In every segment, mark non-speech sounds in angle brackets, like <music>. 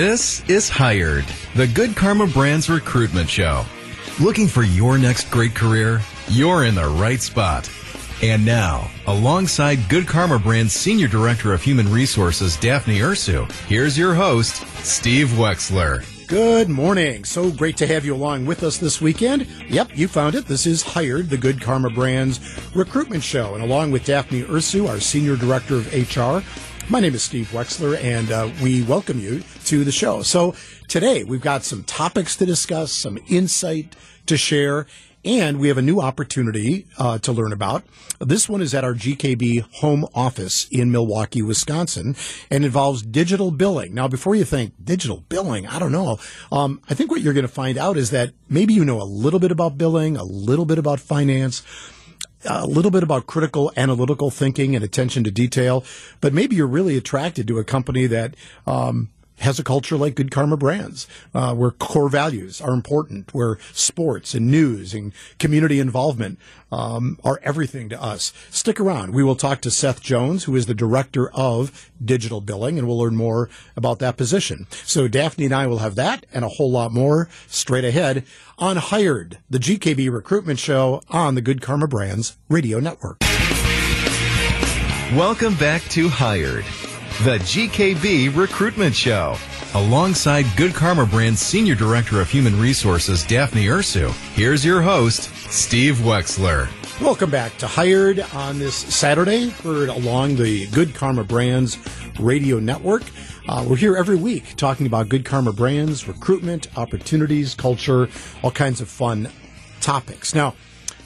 This is Hired, the Good Karma Brands recruitment show. Looking for your next great career? You're in the right spot. And now, alongside Good Karma Brand's Senior Director of Human Resources, Daphne Ursu, here's your host, Steve Wexler. Good morning. So great to have you along with us this weekend. Yep, you found it. This is Hired, the Good Karma Brands recruitment show. And along with Daphne Ursu, our Senior Director of HR, my name is Steve Wexler, and uh, we welcome you to the show. So today we've got some topics to discuss, some insight to share, and we have a new opportunity uh, to learn about. This one is at our GKB home office in Milwaukee, Wisconsin, and involves digital billing. Now, before you think digital billing, I don't know. Um, I think what you're going to find out is that maybe you know a little bit about billing, a little bit about finance a little bit about critical analytical thinking and attention to detail, but maybe you're really attracted to a company that um, has a culture like Good Karma Brands, uh, where core values are important, where sports and news and community involvement um, are everything to us. Stick around. We will talk to Seth Jones, who is the director of digital billing, and we'll learn more about that position. So Daphne and I will have that and a whole lot more straight ahead on Hired, the GKB recruitment show on the Good Karma Brands radio network. Welcome back to Hired the GKB Recruitment Show. Alongside Good Karma Brand's Senior Director of Human Resources, Daphne Ursu, here's your host, Steve Wexler. Welcome back to Hired on this Saturday, heard along the Good Karma Brands radio network. Uh, we're here every week talking about Good Karma Brands, recruitment, opportunities, culture, all kinds of fun topics. Now,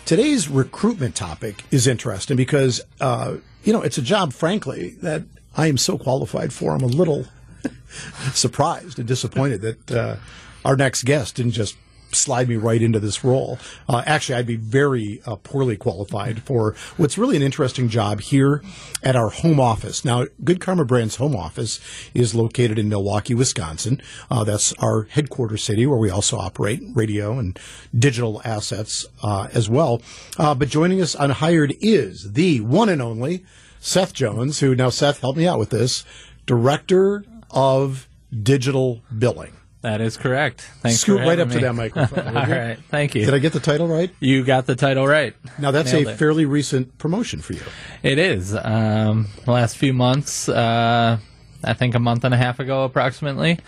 today's recruitment topic is interesting because, uh, you know, it's a job, frankly, that I am so qualified for. I'm a little <laughs> surprised and disappointed that uh, our next guest didn't just slide me right into this role. Uh, actually, I'd be very uh, poorly qualified for what's really an interesting job here at our home office. Now, Good Karma Brand's home office is located in Milwaukee, Wisconsin. Uh, that's our headquarters city where we also operate radio and digital assets uh, as well. Uh, but joining us on Hired is the one and only Seth Jones, who now Seth, help me out with this, director of digital billing. That is correct. Thanks. Scoot right up me. to that microphone. <laughs> All right. Thank you. Did I get the title right? You got the title right. Now that's Nailed a it. fairly recent promotion for you. It is. Um, last few months, uh, I think a month and a half ago, approximately.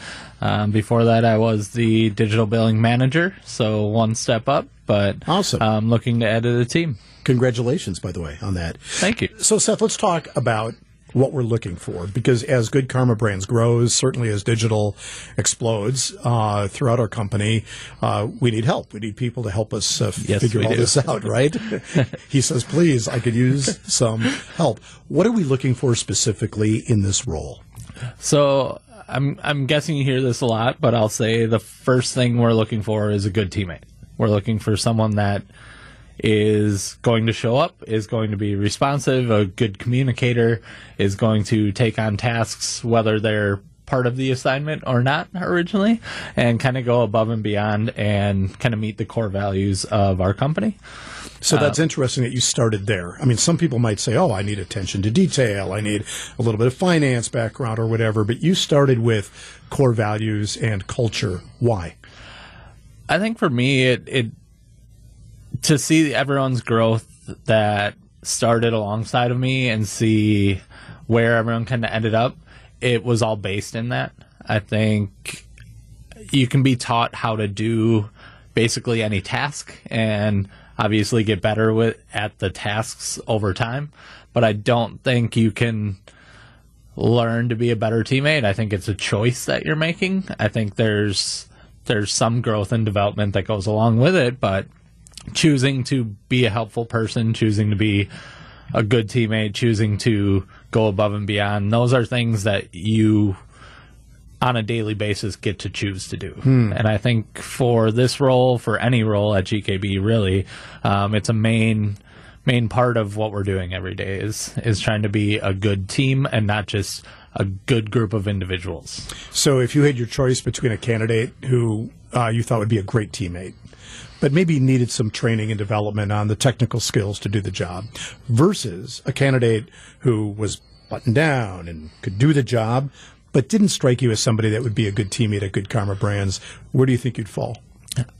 Um, before that, I was the digital billing manager, so one step up. But awesome. I'm looking to add to the team. Congratulations, by the way, on that. Thank you. So, Seth, let's talk about what we're looking for because as good karma brands grows certainly as digital explodes uh, throughout our company uh, we need help we need people to help us uh, yes, figure all do. this out right <laughs> he says please i could use some help what are we looking for specifically in this role so I'm I'm guessing you hear this a lot, but I'll say the first thing we're looking for is a good teammate. We're looking for someone that is going to show up, is going to be responsive, a good communicator, is going to take on tasks whether they're part of the assignment or not originally, and kind of go above and beyond and kind of meet the core values of our company. So that's uh, interesting that you started there. I mean, some people might say, "Oh, I need attention to detail. I need a little bit of finance background or whatever," but you started with core values and culture. Why? I think for me, it it to see everyone's growth that started alongside of me and see where everyone kind of ended up. It was all based in that. I think you can be taught how to do basically any task and obviously get better with at the tasks over time. But I don't think you can learn to be a better teammate. I think it's a choice that you're making. I think there's there's some growth and development that goes along with it, but choosing to be a helpful person, choosing to be a good teammate, choosing to go above and beyond, those are things that you on a daily basis get to choose to do. Hmm. And I think for this role, for any role at GKB, really, um, it's a main main part of what we're doing every day is is trying to be a good team and not just a good group of individuals. So, if you had your choice between a candidate who uh, you thought would be a great teammate, but maybe needed some training and development on the technical skills to do the job, versus a candidate who was buttoned down and could do the job, but didn't strike you as somebody that would be a good teammate at Good Karma Brands, where do you think you'd fall?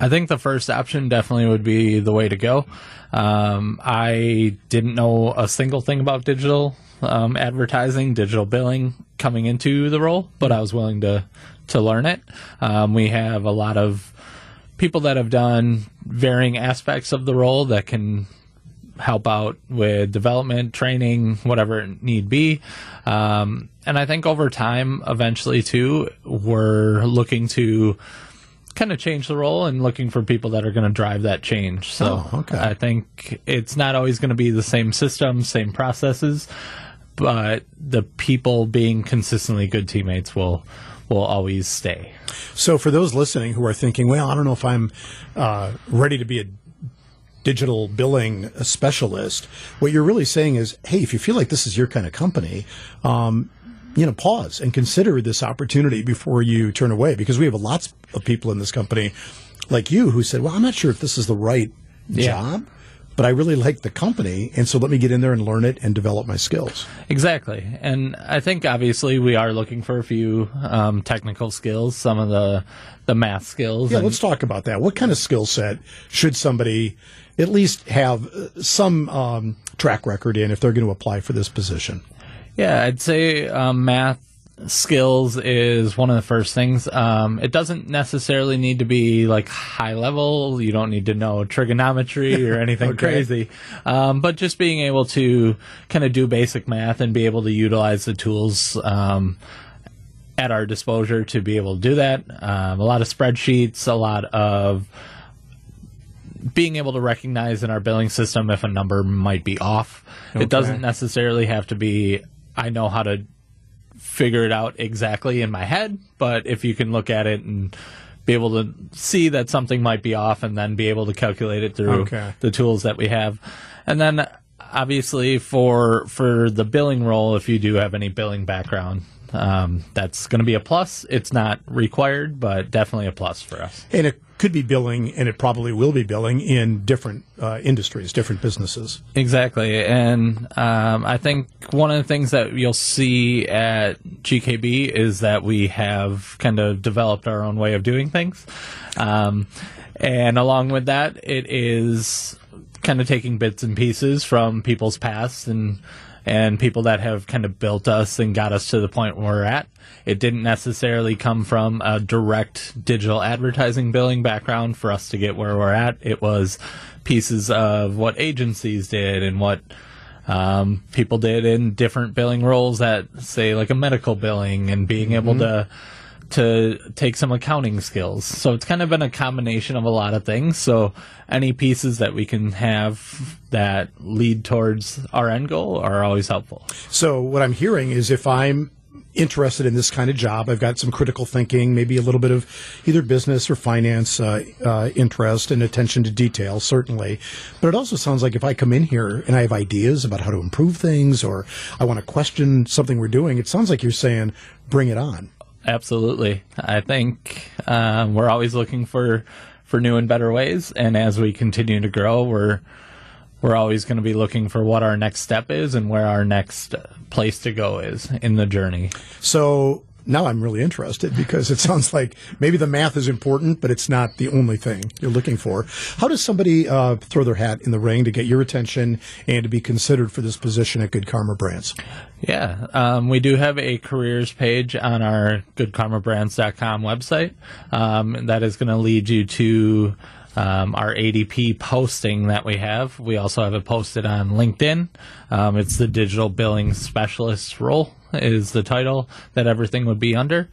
I think the first option definitely would be the way to go. Um, I didn't know a single thing about digital um, advertising, digital billing coming into the role, but I was willing to to learn it. Um, we have a lot of people that have done varying aspects of the role that can help out with development, training, whatever it need be. Um, and I think over time, eventually too, we're looking to kind of change the role and looking for people that are going to drive that change. So Oh, okay. I think it's not always going to be the same system, same processes, but the people being consistently good teammates will will always stay. So, for those listening who are thinking, well, I don't know if I'm uh, ready to be a digital billing specialist, what you're really saying is, hey, if you feel like this is your kind of company, um, you know, pause and consider this opportunity before you turn away, because we have lots of people in this company like you who said, well, I'm not sure if this is the right Yeah. job. But I really like the company, and so let me get in there and learn it and develop my skills. Exactly. And I think obviously we are looking for a few um, technical skills, some of the the math skills. Yeah, and- let's talk about that. What kind of skill set should somebody at least have uh, some um, track record in if they're going to apply for this position? Yeah, I'd say um, math skills is one of the first things. Um, it doesn't necessarily need to be like high level. You don't need to know trigonometry <laughs> or anything Okay. crazy. Um, but just being able to kind of do basic math and be able to utilize the tools. Um, at our disposal to be able to do that. Um, a lot of spreadsheets, a lot of being able to recognize in our billing system if a number might be off. Okay. It doesn't necessarily have to be, I know how to figure it out exactly in my head, but if you can look at it and be able to see that something might be off and then be able to calculate it through Okay. the tools that we have. And then obviously for for the billing role if you do have any billing background um, that's going to be a plus. It's not required, but definitely a plus for us. And it could be billing, and it probably will be billing in different uh, industries, different businesses. Exactly, and um, I think one of the things that you'll see at GKB is that we have kind of developed our own way of doing things, um, and along with that, it is kind of taking bits and pieces from people's past and and people that have kind of built us and got us to the point where we're at. It didn't necessarily come from a direct digital advertising billing background for us to get where we're at. It was pieces of what agencies did and what um, people did in different billing roles that say, like a medical billing and being able to to take some accounting skills. So it's kind of been a combination of a lot of things. So any pieces that we can have that lead towards our end goal are always helpful. So what I'm hearing is if I'm interested in this kind of job, I've got some critical thinking, maybe a little bit of either business or finance uh, uh, interest and attention to detail, certainly. But it also sounds like if I come in here and I have ideas about how to improve things or I want to question something we're doing, it sounds like you're saying, bring it on. Absolutely. I think um, we're always looking for for new and better ways, and as we continue to grow, we're we're always going to be looking for what our next step is and where our next place to go is in the journey. So now I'm really interested because it <laughs> sounds like maybe the math is important, but it's not the only thing you're looking for. How does somebody uh, throw their hat in the ring to get your attention and to be considered for this position at Good Karma Brands? Yeah, um, we do have a careers page on our goodkarmabrands.com website. Um, that is going to lead you to um, our ADP posting that we have. We also have it posted on LinkedIn. Um, it's the digital billing specialist role is the title that everything would be under.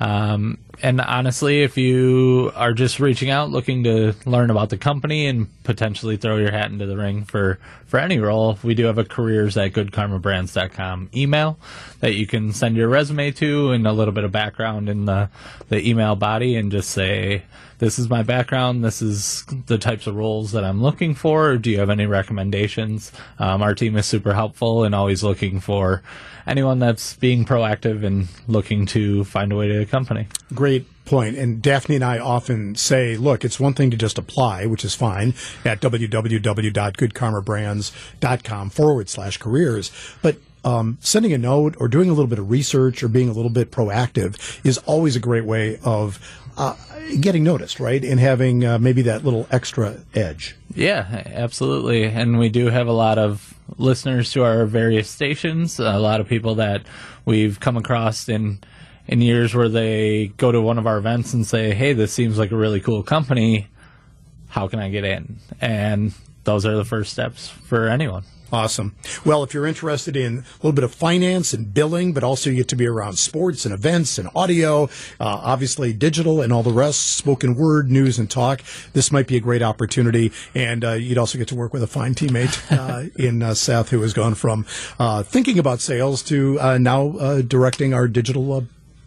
Um, and honestly, if you are just reaching out looking to learn about the company and potentially throw your hat into the ring for, for any role, we do have a careers at goodkarmabrands.com email that you can send your resume to and a little bit of background in the, the email body and just say, this is my background. This is the types of roles that I'm looking for. Do you have any recommendations? Um, our team is super helpful and always looking for anyone that's being proactive and looking to find a way to a company. Great point. And Daphne and I often say, look, it's one thing to just apply, which is fine at www.goodkarmabrands.com forward slash careers. But um, sending a note or doing a little bit of research or being a little bit proactive is always a great way of uh, getting noticed, right? And having uh, maybe that little extra edge. Yeah, absolutely. And we do have a lot of listeners to our various stations, a lot of people that we've come across in in years where they go to one of our events and say, "Hey, this seems like a really cool company. How can I get in?" And those are the first steps for anyone. Awesome. Well, if you're interested in a little bit of finance and billing, but also you get to be around sports and events and audio, uh, obviously digital and all the rest, spoken word, news and talk, this might be a great opportunity. And uh, you'd also get to work with a fine teammate <laughs> uh, in uh, Seth who has gone from uh, thinking about sales to uh, now directing our digital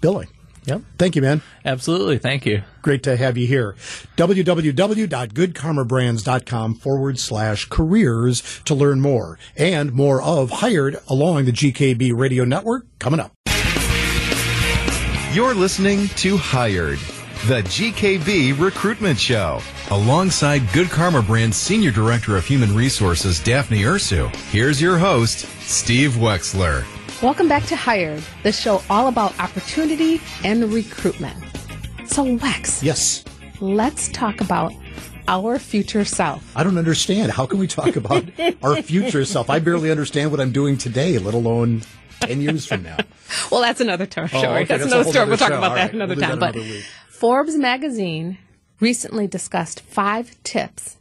billing. Yep. Thank you, man. Absolutely. Thank you. Great to have you here. www.goodkarmabrands.com forward slash careers to learn more and more of Hired along the GKB radio network coming up. You're listening to Hired, the GKB recruitment show. Alongside Good Karma Brand's Senior Director of Human Resources, Daphne Ursu, here's your host, Steve Wexler. Welcome back to Hired, the show all about opportunity and recruitment. So, Wex. Yes. Let's talk about our future self. I don't understand. How can we talk about <laughs> our future self? I barely understand what I'm doing today, let alone 10 years from now. <laughs> Well, that's another story. Oh, okay. That's, that's, another story. We'll talk about that another we'll time. But another Forbes magazine recently discussed five tips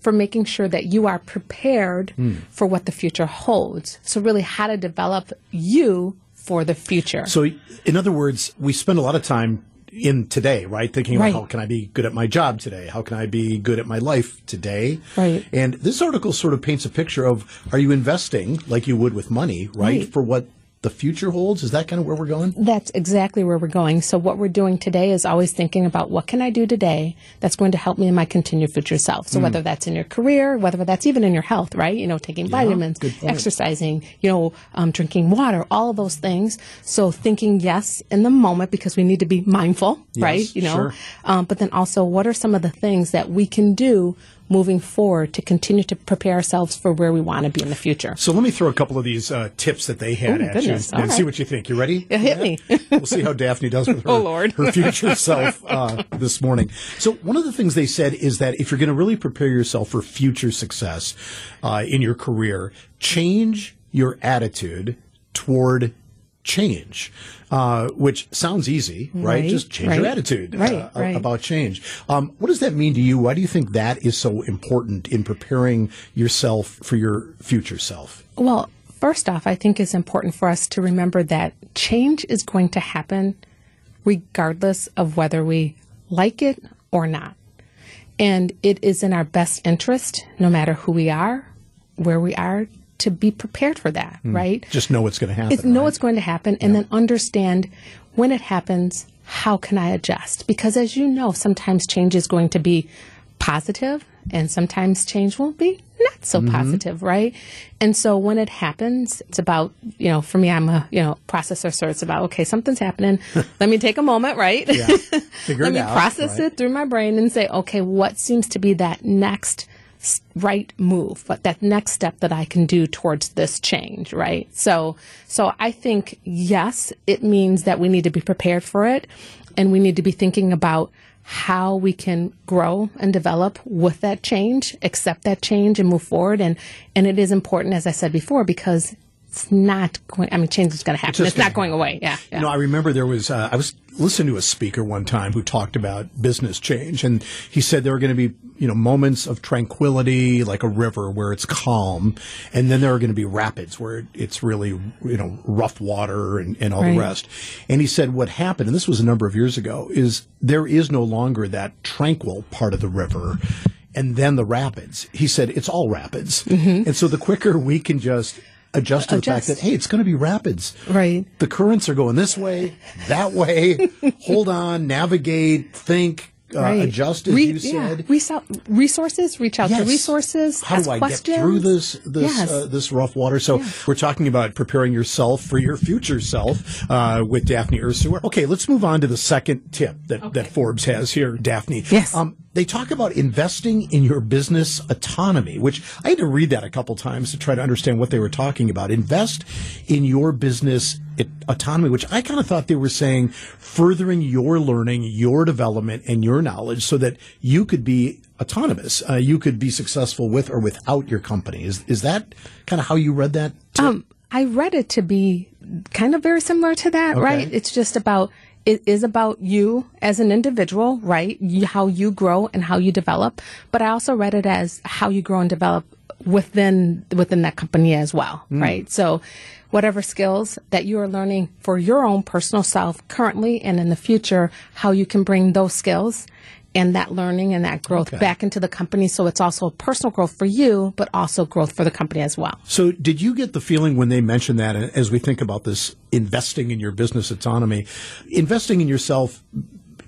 for making sure that you are prepared mm. for what the future holds. So, really, how to develop you for the future. So, in other words, we spend a lot of time in today, right? Thinking about right. how can I be good at my job today? How can I be good at my life today? Right. And this article sort of paints a picture of are you investing like you would with money, right? right. For what the future holds? Is that kind of where we're going? That's exactly where we're going. So what we're doing today is always thinking about what can I do today that's going to help me in my continued future self. So mm. whether that's in your career, whether that's even in your health, right? You know, taking yeah, vitamins, exercising, you know, um, drinking water, all of those things. So thinking yes in the moment because we need to be mindful, yes, right? You know, sure. um, but then also what are some of the things that we can do moving forward to continue to prepare ourselves for where we want to be in the future. So let me throw a couple of these uh, tips that they had Ooh, at goodness. you and right. see what you think. You ready? Yeah, hit me. we'll see how Daphne does with <laughs> her, oh, Lord. her future self uh, this morning. So one of the things they said is that if you're going to really prepare yourself for future success uh, in your career, change your attitude toward change, uh, which sounds easy, right? right Just change right, your attitude right, uh, about change. Um, what does that mean to you? Why do you think that is so important in preparing yourself for your future self? Well, first off, I think it's important for us to remember that change is going to happen regardless of whether we like it or not. And it is in our best interest, no matter who we are, where we are, to be prepared for that, mm. right? Just know what's going to happen. It's, know what's going to happen and yeah. then understand when it happens, how can I adjust? Because as you know, sometimes change is going to be positive and sometimes change won't be not so mm-hmm. positive, right? And so when it happens, it's about, you know, for me, I'm a, you know, processor, so it's about, okay, something's happening. <laughs> Let me take a moment, right? Yeah. <laughs> Let me out, process right? it through my brain and say, okay, what seems to be that next right move, but that next step that I can do towards this change, right? So, so I think yes, it means that we need to be prepared for it and we need to be thinking about how we can grow and develop with that change, accept that change and move forward. And, and it is important, as I said before, because it's not going. I mean, change is going to happen. It's, it's not going away. Yeah, yeah, You know, I remember there was. Uh, I was listening to a speaker one time who talked about business change, and he said there are going to be you know moments of tranquility, like a river where it's calm, and then there are going to be rapids where it's really you know rough water and, and all right. the rest. And he said what happened, and this was a number of years ago, is there is no longer that tranquil part of the river and then the rapids. He said it's all rapids. Mm-hmm. And so the quicker we can just adjust to the fact that hey, it's going to be rapids. Right. The currents are going this way, that way. <laughs> Hold on, navigate, think, uh, right. adjust, as Re- you said. Out- resources, reach out Yes. to resources, How do I questions. get through this this Yes. uh, this rough water? So we're talking about preparing yourself for your future self uh, with Daphne Ursu. Okay, let's move on to the second tip that, that Forbes has here, Daphne. Yes. Um, they talk about investing in your business autonomy, which I had to read that a couple times to try to understand what they were talking about. Invest in your business autonomy, which I kind of thought they were saying furthering your learning, your development, and your knowledge so that you could be autonomous. Uh, you could be successful with or without your company. Is, is that kind of how you read that? Um, I read it to be kind of very similar to that, Okay. right? It's just about it is about you as an individual, right? You, how you grow and how you develop. But I also read it as how you grow and develop within within that company as well, right? So whatever skills that you are learning for your own personal self currently and in the future, how you can bring those skills and that learning and that growth Okay. back into the company so it's also personal growth for you but also growth for the company as well. So, did you get the feeling when they mentioned that, as we think about this investing in your business autonomy, investing in yourself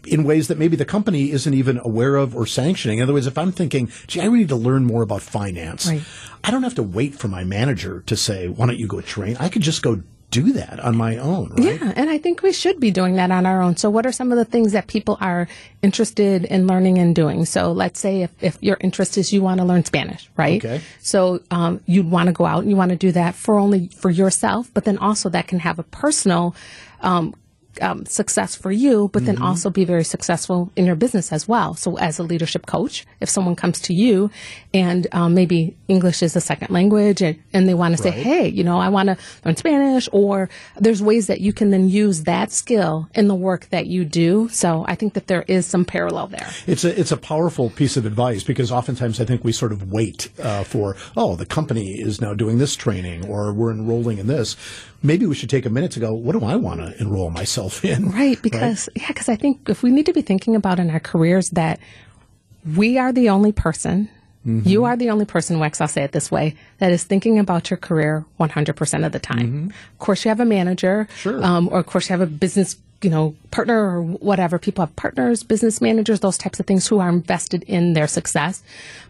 in ways that maybe the company isn't even aware of or sanctioning? In other words, if I'm thinking, gee, I really need to learn more about finance, Right. I don't have to wait for my manager to say, why don't you go train? I could just go do that on my own, right? Yeah, and I think we should be doing that on our own. So, what are some of the things that people are interested in learning and doing? So, let's say if, if your interest is you want to learn Spanish, right? Okay. So, um, you'd want to go out and you want to do that for only for yourself, but then also that can have a personal um, um, success for you, but then also be very successful in your business as well. So, as a leadership coach, if someone comes to you and um, maybe English is a second language and, and they want to say, hey, you know, I want to learn Spanish, or there's ways that you can then use that skill in the work that you do. So, I think that there is some parallel there. It's a it's a powerful piece of advice because oftentimes I think we sort of wait uh, for oh the company is now doing this training or we're enrolling in this. Maybe we should take a minute to go. What do I want to enroll myself in? <laughs> Right, because yeah, because I think if we need to be thinking about in our careers that we are the only person, Mm-hmm. you are the only person, Wex, I'll say it this way, that is thinking about your career 100% of the time. Of course, you have a manager, Mm-hmm. Sure. um, or of course, you have a business, you know, partner or whatever. People have partners, business managers, those types of things who are invested in their success.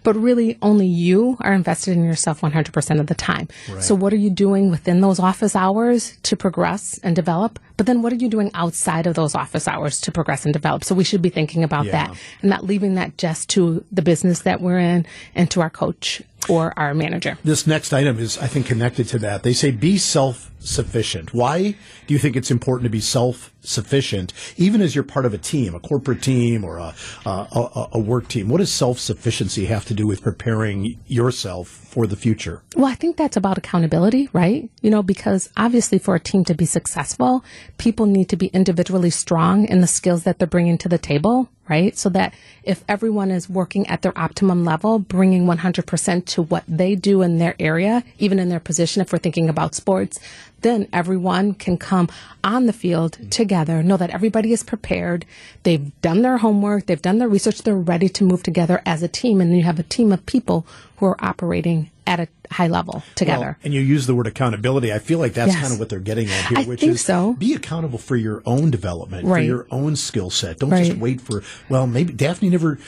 But really, only you are invested in yourself 100% of the time. So, what are you doing within those office hours to progress and develop? But then, what are you doing outside of those office hours to progress and develop? So, we should be thinking about Yeah. that and not leaving that just to the business that we're in and to our coach or our manager. This next item is, I think, connected to that. They say be self sufficient. Why do you think it's important to be self sufficient, even as you're part of a team, a corporate team or a, a, a, work team? What does self sufficiency have to do with preparing yourself for the future? Well, I think that's about accountability, right? You know, because obviously for a team to be successful, people need to be individually strong in the skills that they're bringing to the table, right? So that if everyone is working at their optimum level, bringing 100% to what they do in their area, even in their position, if we're thinking about sports, then everyone can come on the field together, know that everybody is prepared. They've done their homework. They've done their research. They're ready to move together as a team. And you have a team of people who are operating at a high level together. Well, and you use the word accountability. I feel like that's Yes. kind of what they're getting at here, I which think is so. be accountable for your own development, for your own skill set. Don't just wait for, well, maybe Daphne never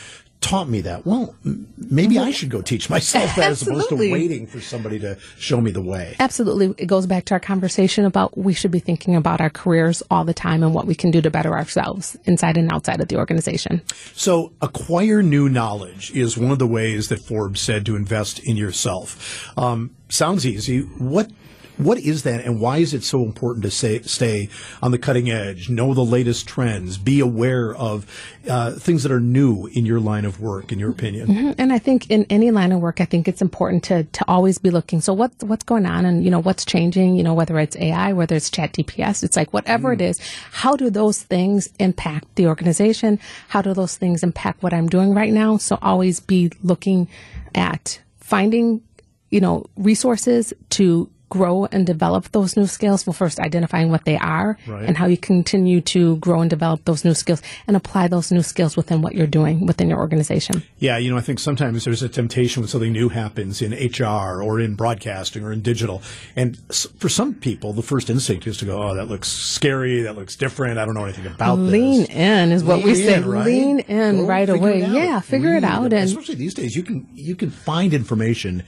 taught me that. Well, maybe I should go teach myself that as opposed to waiting for somebody to show me the way. Absolutely. It goes back to our conversation about we should be thinking about our careers all the time and what we can do to better ourselves inside and outside of the organization. So, acquire new knowledge is one of the ways that Forbes said to invest in yourself. Um, sounds easy. What what is that, and why is it so important to say, stay on the cutting edge, know the latest trends, be aware of uh, things that are new in your line of work? In your opinion, And I think in any line of work, I think it's important to, to always be looking. So what's, what's going on and, you know, what's changing, you know, whether it's AI, whether it's ChatGPT, it's like whatever it is, how do those things impact the organization? How do those things impact what I'm doing right now? So always be looking at finding, you know, resources to grow and develop those new skills? Well, first identifying what they are Right. and how you continue to grow and develop those new skills and apply those new skills within what you're doing within your organization. Yeah, you know, I think sometimes there's a temptation when something new happens in HR or in broadcasting or in digital. And for some people, the first instinct is to go, oh, that looks scary. That looks different. I don't know anything about this. Lean this. in is what we say. in, right? Lean in Go right away. Yeah, figure it out. And especially these days, you can you can find information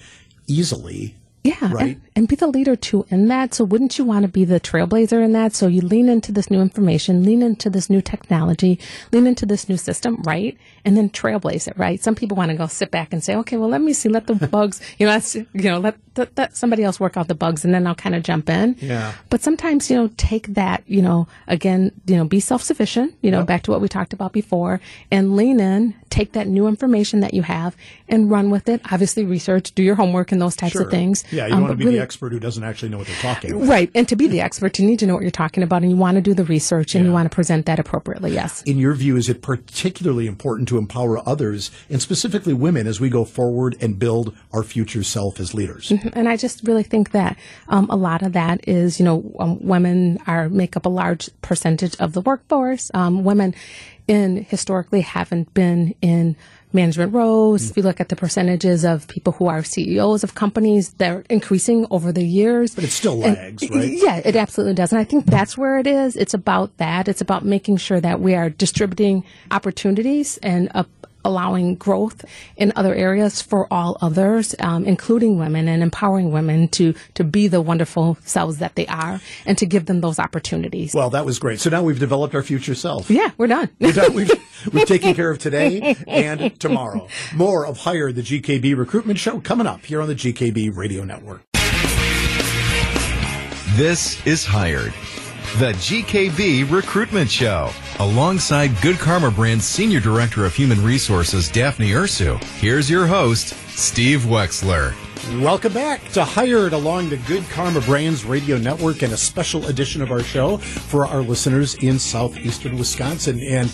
easily. Yeah, Right. and, and be the leader too in that. So wouldn't you want to be the trailblazer in that? So you lean into this new information, lean into this new technology, lean into this new system, right? And then trailblaze it, right? Some people want to go sit back and say, okay, well, let me see, let the <laughs> bugs, you know, that's, you know, let, let, let somebody else work out the bugs and then I'll kind of jump in. Yeah. But sometimes, you know, take that, you know, again, you know, be self-sufficient, you know, back to what we talked about before and lean in, take that new information that you have and run with it. Obviously research, do your homework and those types Sure. of things. Yeah, you Um, don't want to be really- the expert who doesn't actually know what they're talking about. Right. And to be the expert, you need to know what you're talking about and you want to do the research and you want to present that appropriately. Yes. In your view, is it particularly important to empower others and specifically women as we go forward and build our future self as leaders? And I just really think that um, a lot of that is, you know, um, women are make up a large percentage of the workforce. Um, women in historically haven't been in management roles. If you look at the percentages of people who are CEOs of companies, they're increasing over the years. But it still And- lags, right? <laughs> Yeah, it absolutely does. And I think that's where it is. It's about that. It's about making sure that we are distributing opportunities and allowing growth in other areas for all others, um, including women and empowering women to, to be the wonderful selves that they are and to give them those opportunities. Well, that was great. So now we've developed our future self. yeah, we're done. We've, done, we've, <laughs> we've taken care of today and tomorrow. More of Hire the GKB Recruitment Show coming up here on the GKB Radio Network. This is Hired, the GKB Recruitment Show. Alongside Good Karma Brand's Senior Director of Human Resources, Daphne Ursu, here's your host, Steve Wexler. Welcome back to Hired along the Good Karma Brands Radio Network and a special edition of our show for our listeners in southeastern Wisconsin. And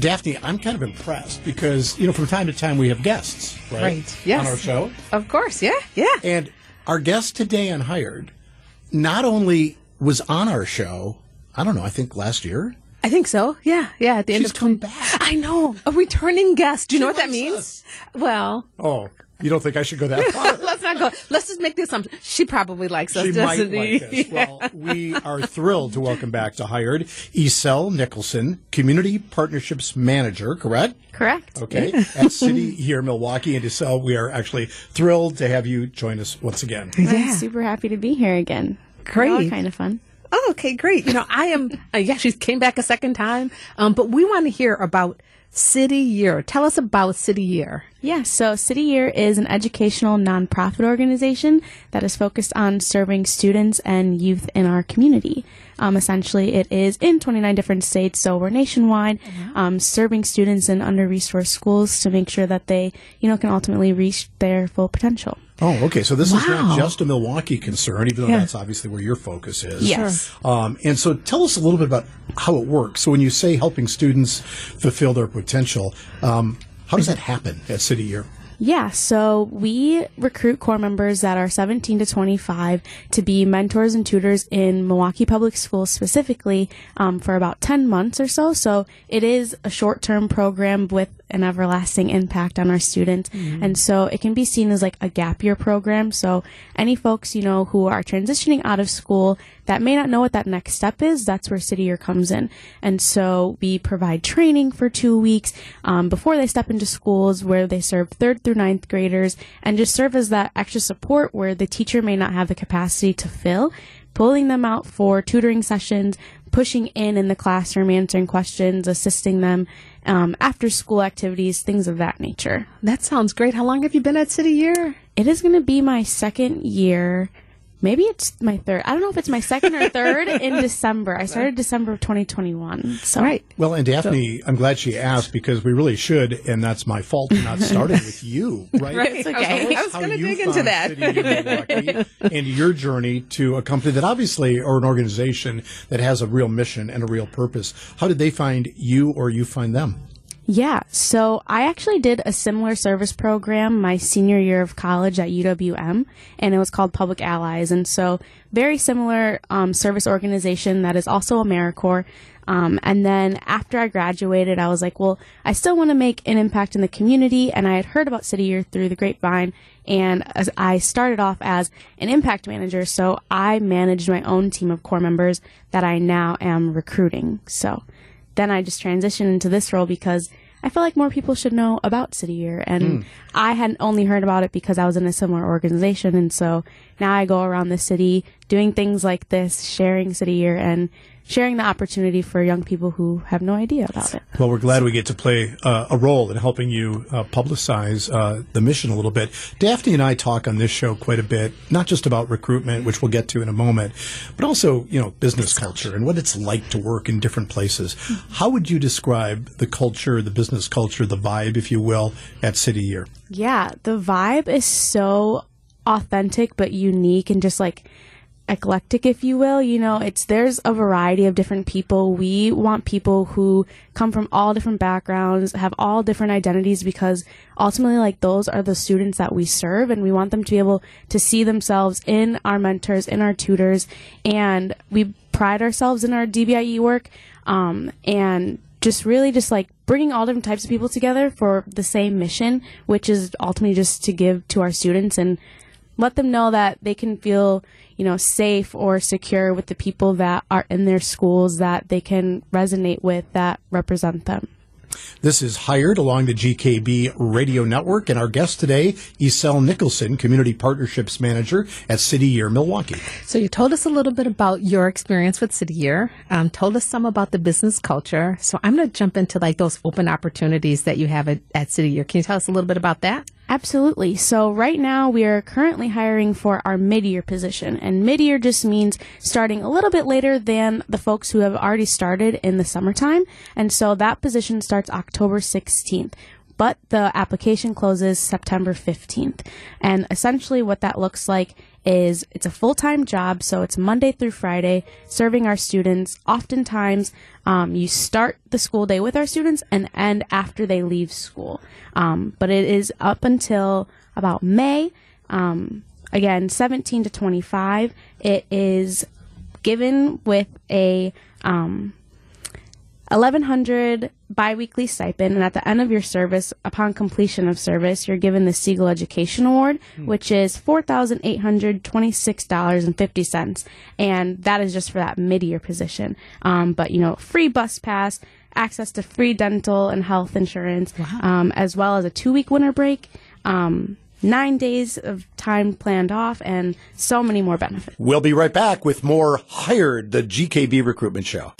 Daphne, I'm kind of impressed because, you know, from time to time we have guests, right? Right, yes. On our show. Of course, yeah, yeah. And our guest today on Hired not only was on our show, I don't know, I think last year. I think so. Yeah, yeah. At the end She's of come 20 back. I know a returning guest. Do you know what that means? us. Well, Oh, you don't think I should go that far? <laughs> let's not go. Let's just make the assumption she probably likes us. She might doesn't he? like us. Well, we <laughs> are thrilled to welcome back to Hired Esel Nicholson, Community Partnerships Manager, correct? Correct. Okay, at City Year, Milwaukee. And Esel, we are actually thrilled to have you join us once again. I'm super happy to be here again. Great. kind of fun. Oh, okay, great. You know, I am. Uh, yeah, she came back a second time. Um, but we want to hear about City Year. Tell us about City Year. Yeah, so City Year is an educational nonprofit organization that is focused on serving students and youth in our community. Um, essentially, it is in 29 different states, so we're nationwide, um, serving students in under-resourced schools to make sure that they, you know, can ultimately reach their full potential. Oh, okay. So this is not just a Milwaukee concern, even though Yeah. that's obviously where your focus is. Yes. Um, and so tell us a little bit about how it works. So when you say helping students fulfill their potential, um, how does that happen at City Year? Yeah, so we recruit corps members that are 17 to 25 to be mentors and tutors in Milwaukee Public Schools specifically um, for about 10 months or so. So it is a short term program with an everlasting impact on our students. And so it can be seen as like a gap year program. So any folks, you know, who are transitioning out of school that may not know what that next step is, that's where City Year comes in. And so we provide training for two weeks um, before they step into schools where they serve third through ninth graders and just serve as that extra support where the teacher may not have the capacity to fill, pulling them out for tutoring sessions, pushing in in the classroom, answering questions, assisting them um, after school activities, things of that nature. That sounds great. How long have you been at City Year? It is going to be my second year. Maybe it's my third. I don't know if it's my second or third <laughs> in December. I started December of 2021. So Right. Well, and Daphne, I'm glad she asked because we really should, and that's my fault for not starting with <laughs> you, right? Right. It's okay. Tell us I was how gonna dig into that. Milwaukee <laughs> and your journey to a company that obviously, or an organization that has a real mission and a real purpose. How did they find you, or you find them? Yeah, so I actually did a similar service program my senior year of college at UWM, and it was called Public Allies. And so, very similar um, service organization that is also AmeriCorps. Um, and then after I graduated, I was like, well, I still want to make an impact in the community. And I had heard about City Year through the grapevine. And I started off as an impact manager, so I managed my own team of corps members that I now am recruiting. So then I just transitioned into this role because I feel like more people should know about City Year. And mm. I hadn't only heard about it because I was in a similar organization. And so now I go around the city doing things like this, sharing City Year and sharing the opportunity for young people who have no idea about it. Well, we're glad we get to play uh, a role in helping you uh, publicize uh, the mission a little bit. Daphne and I talk on this show quite a bit, not just about recruitment, which we'll get to in a moment, but also, you know, business culture and what it's like to work in different places. How would you describe the culture, the business culture, the vibe, if you will, at City Year? Yeah, the vibe is so authentic but unique and just like eclectic if you will. You know it's there's a variety of different people. We want people who come from all different backgrounds have all different identities because ultimately like those are the students that we serve and we want them to be able to see themselves in our mentors in our tutors and we pride ourselves in our DEI work um, and just really just like bringing all different types of people together for the same mission which is ultimately just to give to our students and let them know that they can feel you know, safe or secure with the people that are in their schools that they can resonate with that represent them. This is Hired along the GKB radio network, and our guest today, Isel Nicholson, Community Partnerships Manager at City Year Milwaukee. So you told us a little bit about your experience with City Year, um, told us some about the business culture. So I'm going to jump into like those open opportunities that you have at, at City Year. Can you tell us a little bit about that? Absolutely. So right now we are currently hiring for our mid-year position and mid-year just means starting a little bit later than the folks who have already started in the summertime. And so that position starts October 16th but the application closes September 15th. And essentially what that looks like is it's a full-time job, so it's Monday through Friday, serving our students. Oftentimes, um, you start the school day with our students and end after they leave school. Um, but it is up until about May. Um, again, 17 to 25. It is given with a um, 1100 biweekly stipend and at the end of your service upon completion of service you're given the Segal Education Award hmm. which is $4,826.50 and that is just for that mid-year position um, but you know free bus pass access to free dental and health insurance wow. um, as well as a two-week winter break um, nine days of time planned off, and so many more benefits. We'll be right back with more Hired, the GKB recruitment show.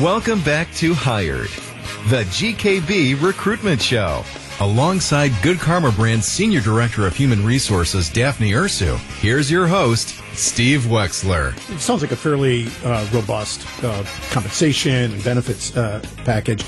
Welcome back to Hired, the GKB recruitment show. Alongside Good Karma Brand's Senior Director of Human Resources, Daphne Ursu, here's your host, Steve Wexler. It sounds like a fairly uh, robust uh, compensation and benefits uh, package.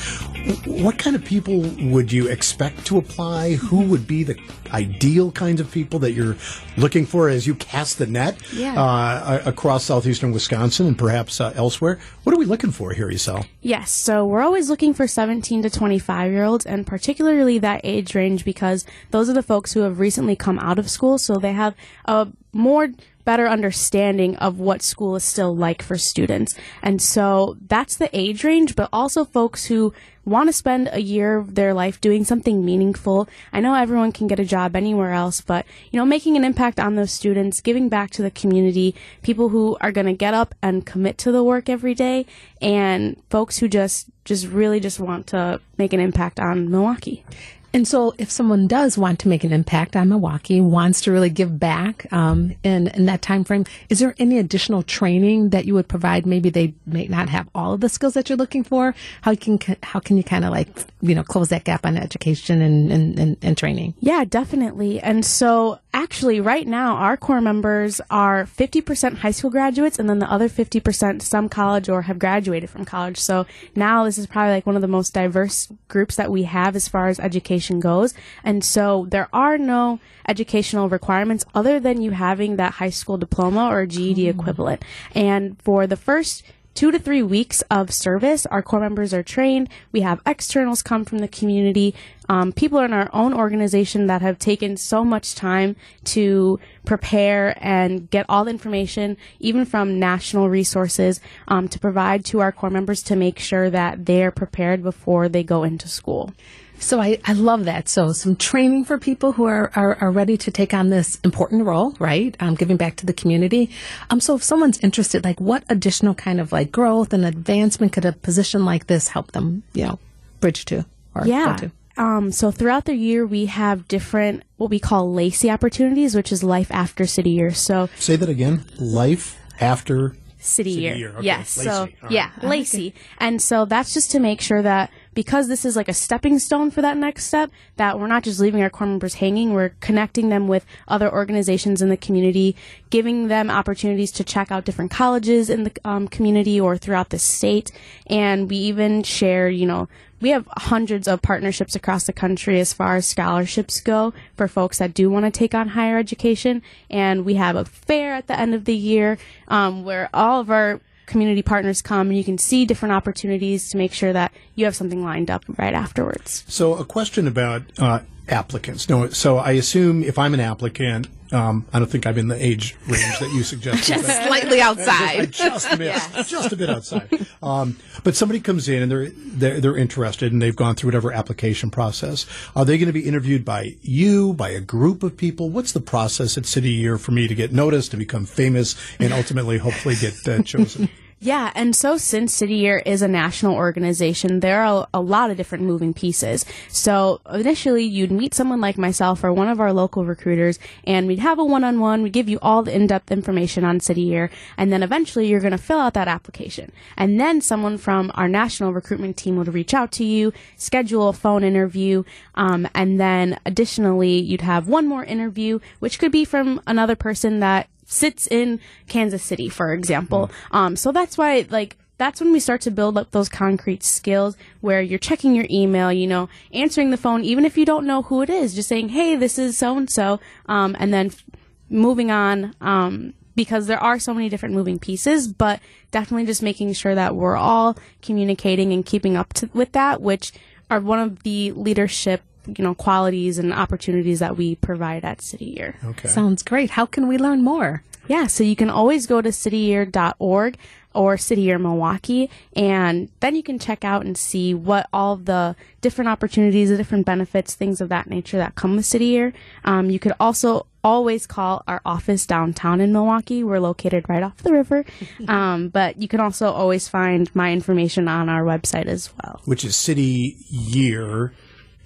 What kind of people would you expect to apply? Who would be the ideal kinds of people that you're looking for as you cast the net yeah. uh, across southeastern Wisconsin and perhaps uh, elsewhere? What are we looking for here, Isel? Yes, so we're always looking for 17 to 25 year olds, and particularly that age range because those are the folks who have recently come out of school, so they have a more better understanding of what school is still like for students. And so that's the age range, but also folks who want to spend a year of their life doing something meaningful. I know everyone can get a job anywhere else, but you know, making an impact on those students, giving back to the community, people who are going to get up and commit to the work every day, and folks who just just really just want to make an impact on Milwaukee. And so, if someone does want to make an impact on Milwaukee, wants to really give back um, in in that time frame, is there any additional training that you would provide? Maybe they may not have all of the skills that you're looking for. How can how can you kind of like you know close that gap on education and, and, and, and training? Yeah, definitely. And so, actually, right now, our corps members are 50% high school graduates, and then the other 50% some college or have graduated from college. So now this is probably like one of the most diverse groups that we have as far as education goes. And so there are no educational requirements other than you having that high school diploma or GED oh. equivalent. And for the first two to three weeks of service. Our corps members are trained. We have externals come from the community. Um, people in our own organization that have taken so much time to prepare and get all the information, even from national resources, um, to provide to our corps members to make sure that they're prepared before they go into school. So I, I love that. So some training for people who are, are, are ready to take on this important role, right? Um, giving back to the community. Um, so if someone's interested, like what additional kind of like growth and advancement could a position like this help them, you know, bridge to or Yeah. go to? Um, so throughout the year, we have different what we call LACY opportunities, which is life after city year. So Say that again. Life after. city, City year. year, okay. Yes. Lacey. So All right. yeah, Lacey. And so that's just to make sure that because this is like a stepping stone for that next step, that we're not just leaving our corps members hanging, we're connecting them with other organizations in the community, giving them opportunities to check out different colleges in the um, community or throughout the state. And we even share, you know, we have hundreds of partnerships across the country as far as scholarships go for folks that do want to take on higher education. And we have a fair at the end of the year um, where all of our community partners come and you can see different opportunities to make sure that you have something lined up right afterwards. So a question about uh, applicants. No, so I assume if I'm an applicant, um, I don't think I'm in the age range that you suggested. <laughs> but- Slightly outside. I just missed, just a bit outside. Um, but somebody comes in and they're, they're they're interested and they've gone through whatever application process. Are they going to be interviewed by you, by a group of people? What's the process at City Year for me to get noticed, to become famous, and ultimately, hopefully, get uh, chosen? Yeah, and so since City Year is a national organization, there are a lot of different moving pieces. So initially, you'd meet someone like myself or one of our local recruiters, and we'd have a one-on-one. We'd give you all the in-depth information on City Year, and then eventually you're going to fill out that application. And then someone from our national recruitment team would reach out to you, schedule a phone interview, um, and then additionally, you'd have one more interview, which could be from another person that sits in Kansas City, for example. Um, so that's why, like, that's when we start to build up those concrete skills where you're checking your email, you know, answering the phone, even if you don't know who it is, just saying, hey, this is so and so, and then f- moving on, um, because there are so many different moving pieces, but definitely just making sure that we're all communicating and keeping up to, with that, which are one of the leadership, you know, qualities and opportunities that we provide at City Year. Okay. Sounds great. How can we learn more? Yeah, so you can always go to cityyear.org or City Year Milwaukee, and then you can check out and see what all the different opportunities, the different benefits, things of that nature that come with City Year. Um, you could also always call our office downtown in Milwaukee. We're located right off the river, <laughs> um, but you can also always find my information on our website as well. Which is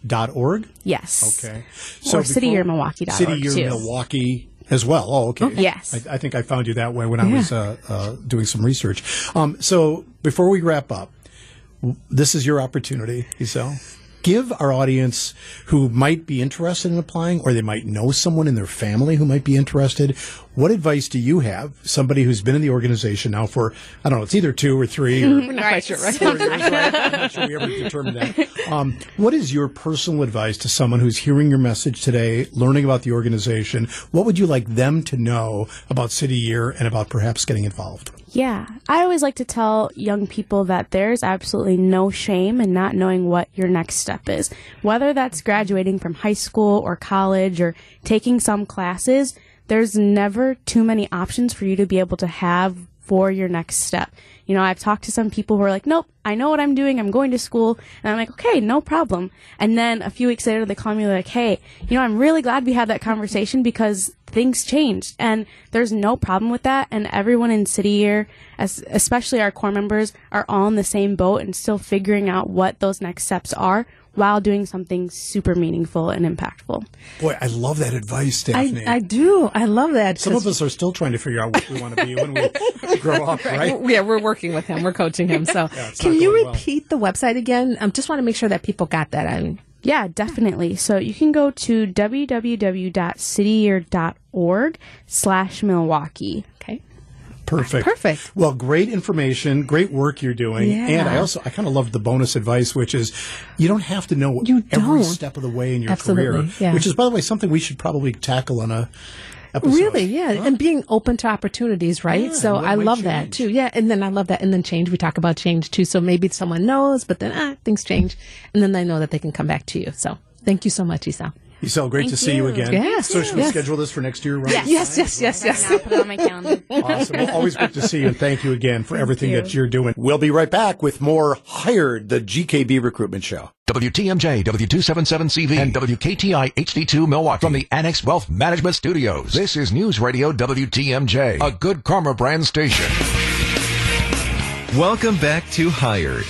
cityyear.org. Yes. Okay. So Or cityyearmilwaukee.org, City. Milwaukee as well. Oh, okay. Yes. I, I think I found you that way when I was uh, uh, doing some research. Um, so before we wrap up, this is your opportunity, Isel. Give our audience who might be interested in applying, or they might know someone in their family who might be interested. What advice do you have? Somebody who's been in the organization now for I don't know, it's either two or three or <laughs> Not sure, right? four years, right? <laughs> I'm not sure we ever determined that. Um, what is your personal advice to someone who's hearing your message today, learning about the organization? What would you like them to know about City Year and about perhaps getting involved? Yeah, I always like to tell young people that there's absolutely no shame in not knowing what your next step is. Whether that's graduating from high school or college or taking some classes, there's never too many options for you to be able to have for your next step. You know, I've talked to some people who are like, nope, I know what I'm doing. I'm going to school. And I'm like, okay, no problem. And then a few weeks later, they call me like, hey, you know, I'm really glad we had that conversation because things changed and there's no problem with that. And everyone in City Year, especially our corps members, are all in the same boat and still figuring out what those next steps are while doing something super meaningful and impactful. Boy, I love that advice, I, Daphne. I do. I love that. Some of us are still trying to figure out what we want to be when we <laughs> grow up, right? Yeah, we're working with him. We're coaching him. So, <laughs> it's can you going well. repeat the website again? I um, just want to make sure that people got that. I mean, Yeah, definitely. So you can go to www.cityyear.org slash Milwaukee. Perfect. Perfect. Well, great information, great work you're doing. Yeah. And I also, I kind of loved the bonus advice, which is you don't have to know You every don't. step of the way in your Absolutely, career, yeah. which is, by the way, something we should probably tackle on a, episode. Really, yeah, and being open to opportunities, right? Yeah, so I love that too. Yeah, and then I love that, and then change. We talk about change too. So maybe someone knows, but then ah, things change, and then they know that they can come back to you. So thank you so much, Isel. Isel, great to see you you. again. Yes, So should we yes. schedule this for next year, right? Yes, yes, yes, yes. Now put it on my calendar. <laughs> Awesome. Well, always good to see you, and thank you again for everything that you're doing. We'll be right back with more Hired, the GKB recruitment show. WTMJ, W277CV, and WKTI HD2 Milwaukee from the Annex Wealth Management Studios. This is News Radio WTMJ, a good karma brand station. Welcome back to Hired,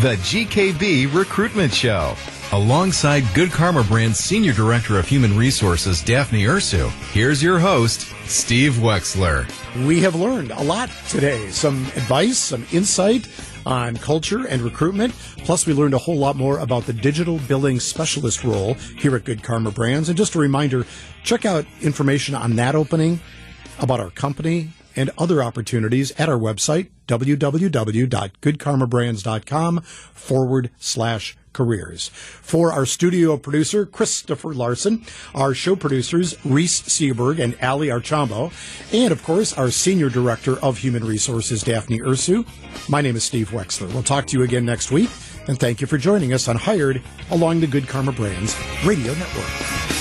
the GKB recruitment show. Alongside Good Karma Brand's Senior Director of Human Resources, Daphne Ursu, here's your host, Steve Wexler. We have learned a lot today. Some advice, some insight on culture and recruitment. Plus, we learned a whole lot more about the digital billing specialist role here at Good Karma Brands. And just a reminder, check out information on that opening, about our company, and other opportunities at our website, www.goodkarmabrands.com forward slash careers. For our studio producer, Christopher Larson, our show producers, Reese Seaberg and Ali Archambo, and of course, our senior director of human resources, Daphne Ursu. My name is Steve Wexler. We'll talk to you again next week, and thank you for joining us on Hired along the Good Karma Brands radio network.